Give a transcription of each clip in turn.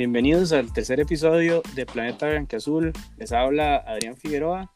Bienvenidos al tercer episodio de Planeta Azul. Les habla Adrián Figueroa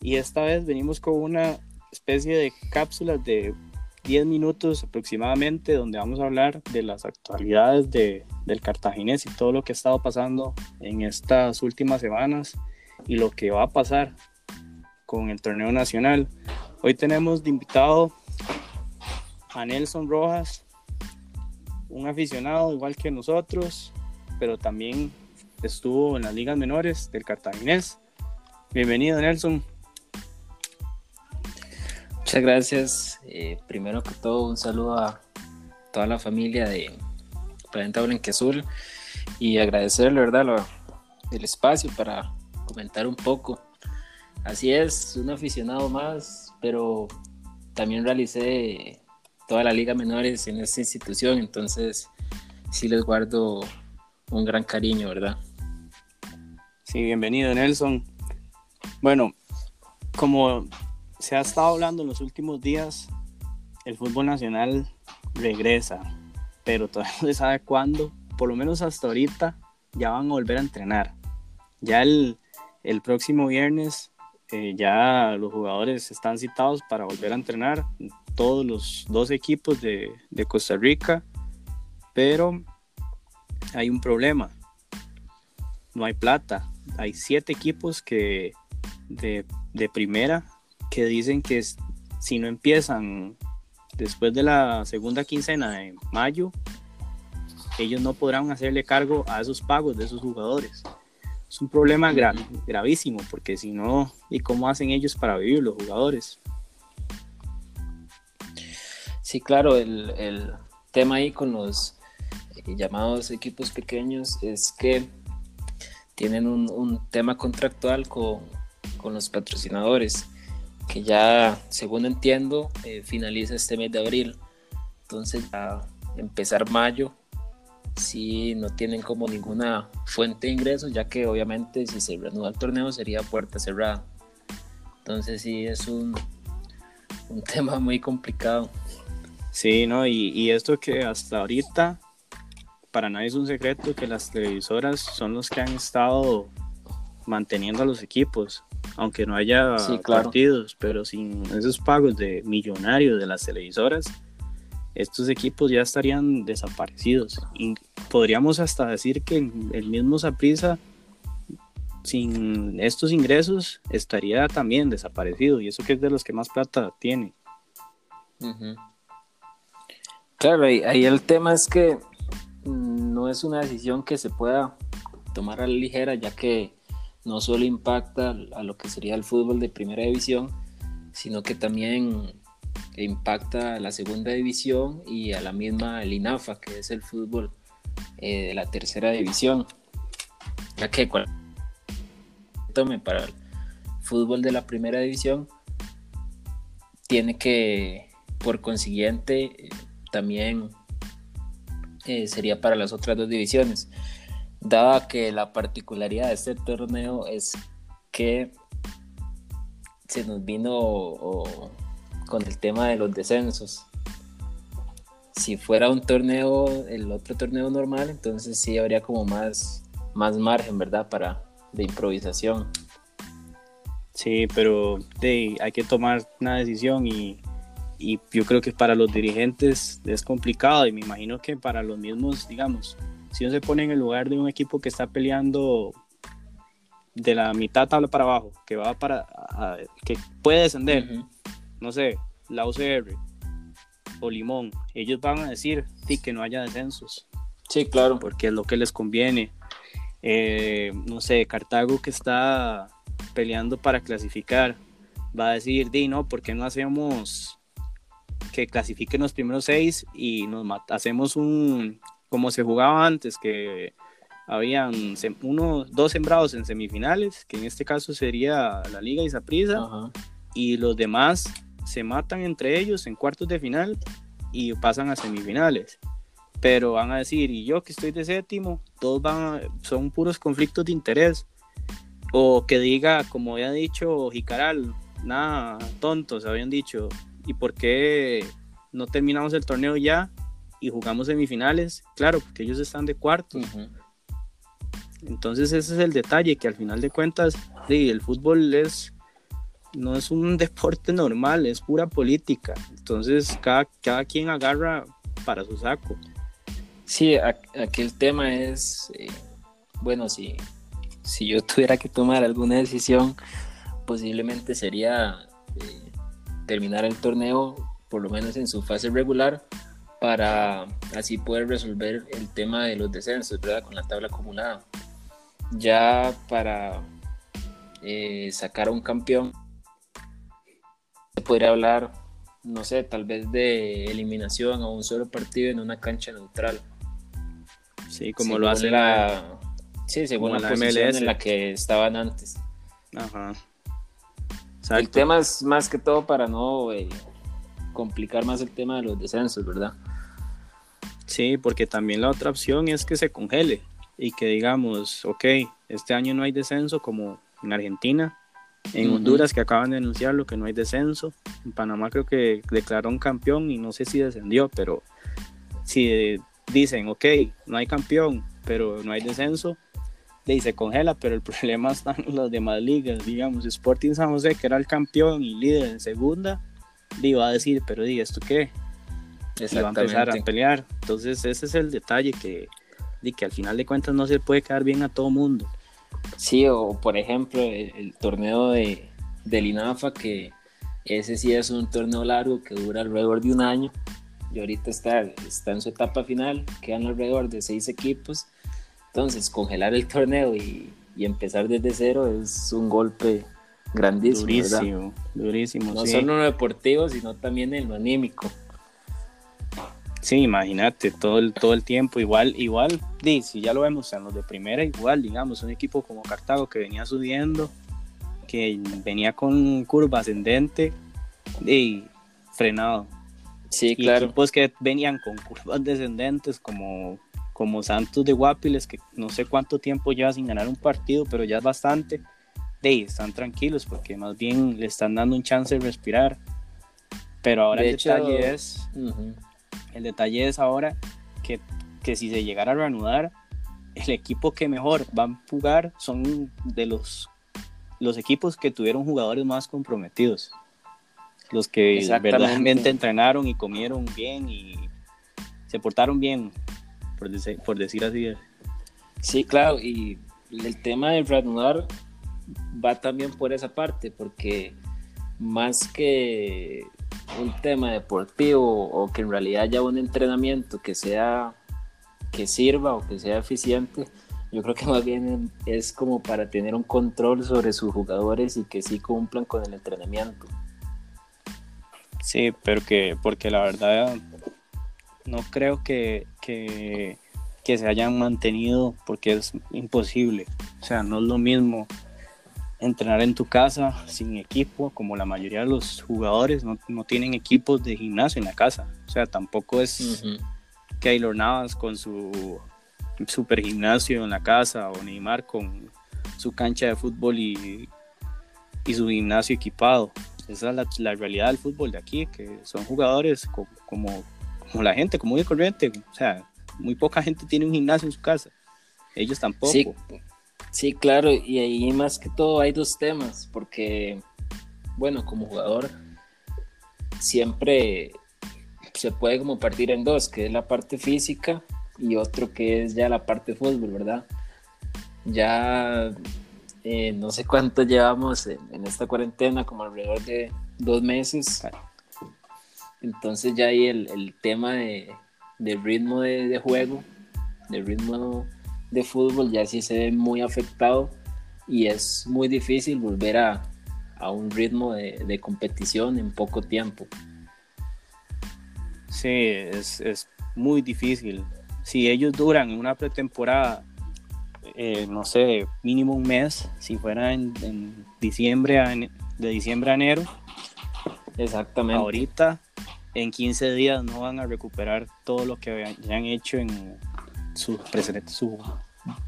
y esta vez venimos con una especie de cápsulas de 10 minutos aproximadamente donde vamos a hablar de las actualidades de, del cartaginés y todo lo que ha estado pasando en estas últimas semanas y lo que va a pasar con el torneo nacional. Hoy tenemos de invitado a Nelson Rojas, un aficionado igual que nosotros, pero también estuvo en las ligas menores del Cartaginés. Bienvenido, Nelson. Muchas gracias. Eh, primero que todo, un saludo a toda la familia de Planeta Blanquezul y agradecerle, ¿verdad?, el espacio para comentar un poco. Así es, un aficionado más, pero también realicé toda la liga menores en esta institución, entonces sí les guardo un gran cariño, ¿verdad? Sí, bienvenido Nelson. Bueno, como se ha estado hablando en los últimos días, el fútbol nacional regresa, pero todavía no se sabe cuándo, por lo menos hasta ahorita ya van a volver a entrenar. Ya el, próximo viernes eh, ya los jugadores están citados para volver a entrenar, todos los dos equipos de, de Costa Rica, pero hay un problema. No hay plata. Hay siete equipos que de, primera que dicen que si no empiezan después de la segunda quincena de mayo, ellos no podrán hacerle cargo a esos pagos de esos jugadores. Es un problema gravísimo, porque si no, ¿y cómo hacen ellos para vivir los jugadores? Sí, claro, el, el tema ahí con los llamados equipos pequeños es que tienen un, tema contractual con, los patrocinadores que ya, según entiendo, eh, finaliza este mes de abril. Entonces, a empezar mayo, si no tienen como ninguna fuente de ingresos, ya que obviamente si se reanuda el torneo sería puerta cerrada. Entonces, sí, es un, un tema muy complicado. Sí, ¿no? Y, y esto que hasta ahorita para nadie es un secreto que las televisoras son los que han estado manteniendo a los equipos, aunque no haya partidos, pero sin esos pagos de millonarios de las televisoras, estos equipos ya estarían desaparecidos. Y podríamos hasta decir que el mismo Saprisa sin estos ingresos estaría también desaparecido y eso que es de los que más plata tiene. Claro, ahí el tema es que no es una decisión que se pueda tomar a la ligera, ya que no solo impacta a lo que sería el fútbol de primera división, sino que también impacta a la segunda división y a la misma el INAFA, que es el fútbol eh, de la tercera división, ya que cuando tome para el fútbol de la primera división, tiene que, por consiguiente, también eh, sería para las otras dos divisiones. Dada que la particularidad de este torneo es que se nos vino con el tema de los descensos. Si fuera un torneo, el otro torneo normal, entonces sí habría como más, más margen, ¿verdad? Para de improvisación. Sí, pero hay que tomar una decisión y y yo creo que para los dirigentes es complicado y me imagino que para los mismos, digamos, si uno se pone en el lugar de un equipo que está peleando de la mitad tabla para abajo, que va para, que puede descender, no sé, la UCR o Limón, ellos van a decir sí que no haya descensos. Sí, claro. Porque es lo que les conviene. Eh, no sé, Cartago que está peleando para clasificar, va a decir, di, no, ¿por qué no hacemos que clasifiquen los primeros seis y nos hacemos un, como se jugaba antes, que habían uno, dos sembrados en semifinales, que en este caso sería la Liga y Saprissa, y los demás se matan entre ellos en cuartos de final y pasan a semifinales. Pero van a decir, y yo que estoy de séptimo, todos van son puros conflictos de interés. O que diga, como había dicho Jicaral, nada, tontos, habían dicho, ¿Y por qué no terminamos el torneo ya y jugamos semifinales? Claro, porque ellos están de cuarto. Entonces ese es el detalle, que al final de cuentas, sí, el fútbol es no es un deporte normal, es pura política. Entonces cada, cada quien agarra para su saco. Sí, aquí el tema es, eh, bueno, si, si yo tuviera que tomar alguna decisión, posiblemente sería eh, terminar el torneo, por lo menos en su fase regular, para así poder resolver el tema de los descensos, ¿verdad? Con la tabla acumulada. Ya para eh, sacar a un campeón, se podría hablar, no sé, tal vez de eliminación a un solo partido en una cancha neutral. Sí, como lo hace la, sí, según la, posición en la que estaban antes. Ajá. El tema es más que todo para no eh, complicar más el tema de los descensos, ¿verdad? Sí, porque también la otra opción es que se congele y que digamos, ok, este año no hay descenso como en Argentina, en Honduras que acaban de anunciar lo que no hay descenso, en Panamá creo que declaró un campeón y no sé si descendió, pero si dicen, ok, no hay campeón, pero no hay descenso, y se congela, pero el problema están en las demás ligas, digamos, Sporting San José, que era el campeón y líder en segunda, iba a decir, pero di, ¿esto qué? Y va a empezar a pelear. Entonces ese es el detalle que, di, que al final de cuentas no se puede quedar bien a todo mundo. Sí, o por ejemplo el, torneo de, del INAFA, que ese sí es un torneo largo que dura alrededor de un año y ahorita está, está en su etapa final, quedan alrededor de seis equipos entonces, congelar el torneo y, empezar desde cero es un golpe grandísimo. Durísimo, durísimo. No solo en lo deportivo, sino también en lo anímico. Sí, imagínate, todo el, todo el tiempo, igual, igual, si ya lo vemos en los de primera, igual, digamos, un equipo como Cartago que venía subiendo, que venía con curva ascendente y frenado. Sí, claro. Equipos que venían con curvas descendentes como como Santos de Guapiles, que no sé cuánto tiempo lleva sin ganar un partido, pero ya es bastante, de están tranquilos porque más bien le están dando un chance de respirar. Pero ahora el detalle es, el detalle es ahora que, que si se llegara a reanudar, el equipo que mejor va a jugar son de los, los equipos que tuvieron jugadores más comprometidos. Los que verdaderamente entrenaron y comieron bien y se portaron bien por, decir, así. Sí, claro, y el tema del reanudar va también por esa parte, porque más que un tema deportivo o que en realidad haya un entrenamiento que sea que sirva o que sea eficiente, yo creo que más bien es como para tener un control sobre sus jugadores y que sí cumplan con el entrenamiento. Sí, pero que porque la verdad no creo que, que, se hayan mantenido porque es imposible. O sea, no es lo mismo entrenar en tu casa sin equipo, como la mayoría de los jugadores no, tienen equipos de gimnasio en la casa. O sea, tampoco es Keylor Navas con su super gimnasio en la casa o Neymar con su cancha de fútbol y, y su gimnasio equipado. Esa es la, realidad del fútbol de aquí, que son jugadores como como la gente común y corriente. O sea, muy poca gente tiene un gimnasio en su casa. Ellos tampoco. Sí, sí, claro, y ahí más que todo hay dos temas, porque, bueno, como jugador, siempre se puede como partir en dos, que es la parte física y otro que es ya la parte fútbol, ¿verdad? Ya eh, no sé cuánto llevamos en, en, esta cuarentena, como alrededor de dos meses. Entonces ya ahí el, tema de, ritmo de, juego, de ritmo de fútbol ya sí se ve muy afectado y es muy difícil volver a, un ritmo de, competición en poco tiempo. Sí, es, muy difícil. Si ellos duran una pretemporada, eh, no sé, mínimo un mes, si fuera en, diciembre, de diciembre a enero, Exactamente. Ahorita en 15 días no van a recuperar todo lo que han hecho en su, su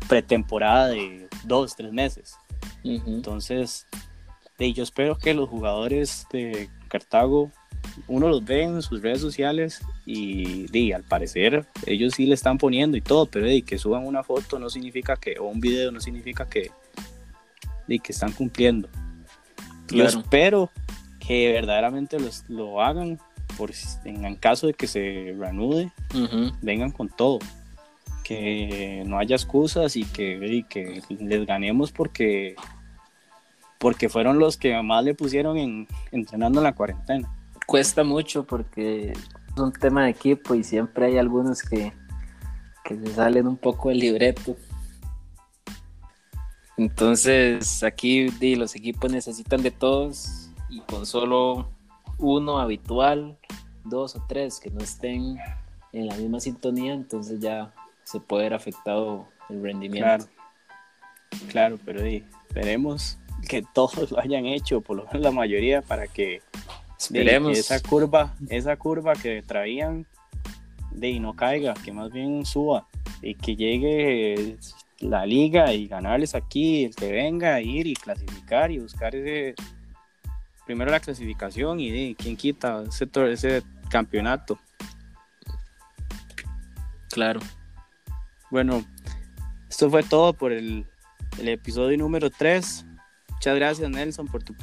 pretemporada de dos, tres meses. Entonces, yo espero que los jugadores de Cartago uno los ve en sus redes sociales y, al parecer ellos sí le están poniendo y todo, pero que suban una foto no significa que, o un video no significa que, que están cumpliendo. Yo espero que verdaderamente los, lo hagan por en caso de que se reanude, vengan con todo. Que no haya excusas y que, que les ganemos porque, porque fueron los que más le pusieron en, entrenando en la cuarentena. Cuesta mucho porque es un tema de equipo y siempre hay algunos que, que se salen un poco del libreto. Entonces aquí los equipos necesitan de todos y con solo uno habitual, dos o tres que no estén en la misma sintonía, entonces ya se puede ver afectado el rendimiento. Claro, pero esperemos que todos lo hayan hecho, por lo menos la mayoría, para que, esperemos. esa curva, esa curva que traían de y no caiga, que más bien suba y que llegue la liga y ganarles aquí, el que venga ir y clasificar y buscar ese primero la clasificación y quién quita ese, ese campeonato. Claro. Bueno, esto fue todo por el, el episodio número 3. Muchas gracias Nelson por tu,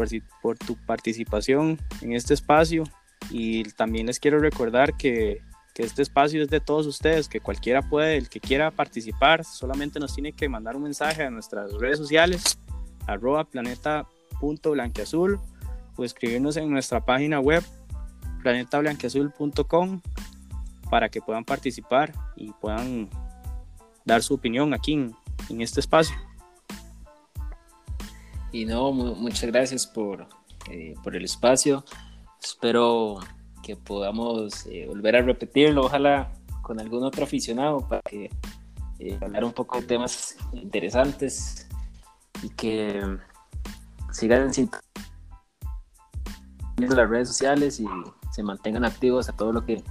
por tu participación en este espacio y también les quiero recordar que, que este espacio es de todos ustedes, que cualquiera puede, el que quiera participar, solamente nos tiene que mandar un mensaje a nuestras redes sociales, arroba planeta.blanqueazul o escribirnos en nuestra página web planetablanqueazul.com para que puedan participar y puedan dar su opinión aquí en, este espacio. Y no, muchas gracias por, eh, por el espacio. Espero que podamos eh, volver a repetirlo, ojalá con algún otro aficionado para que eh, hablar un poco de temas interesantes y que sigan las redes sociales y se mantengan activos a todo lo que,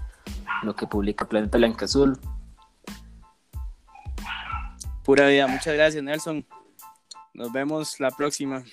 lo que publica Planeta Blanca Azul. Pura vida, muchas gracias Nelson. Nos vemos la próxima.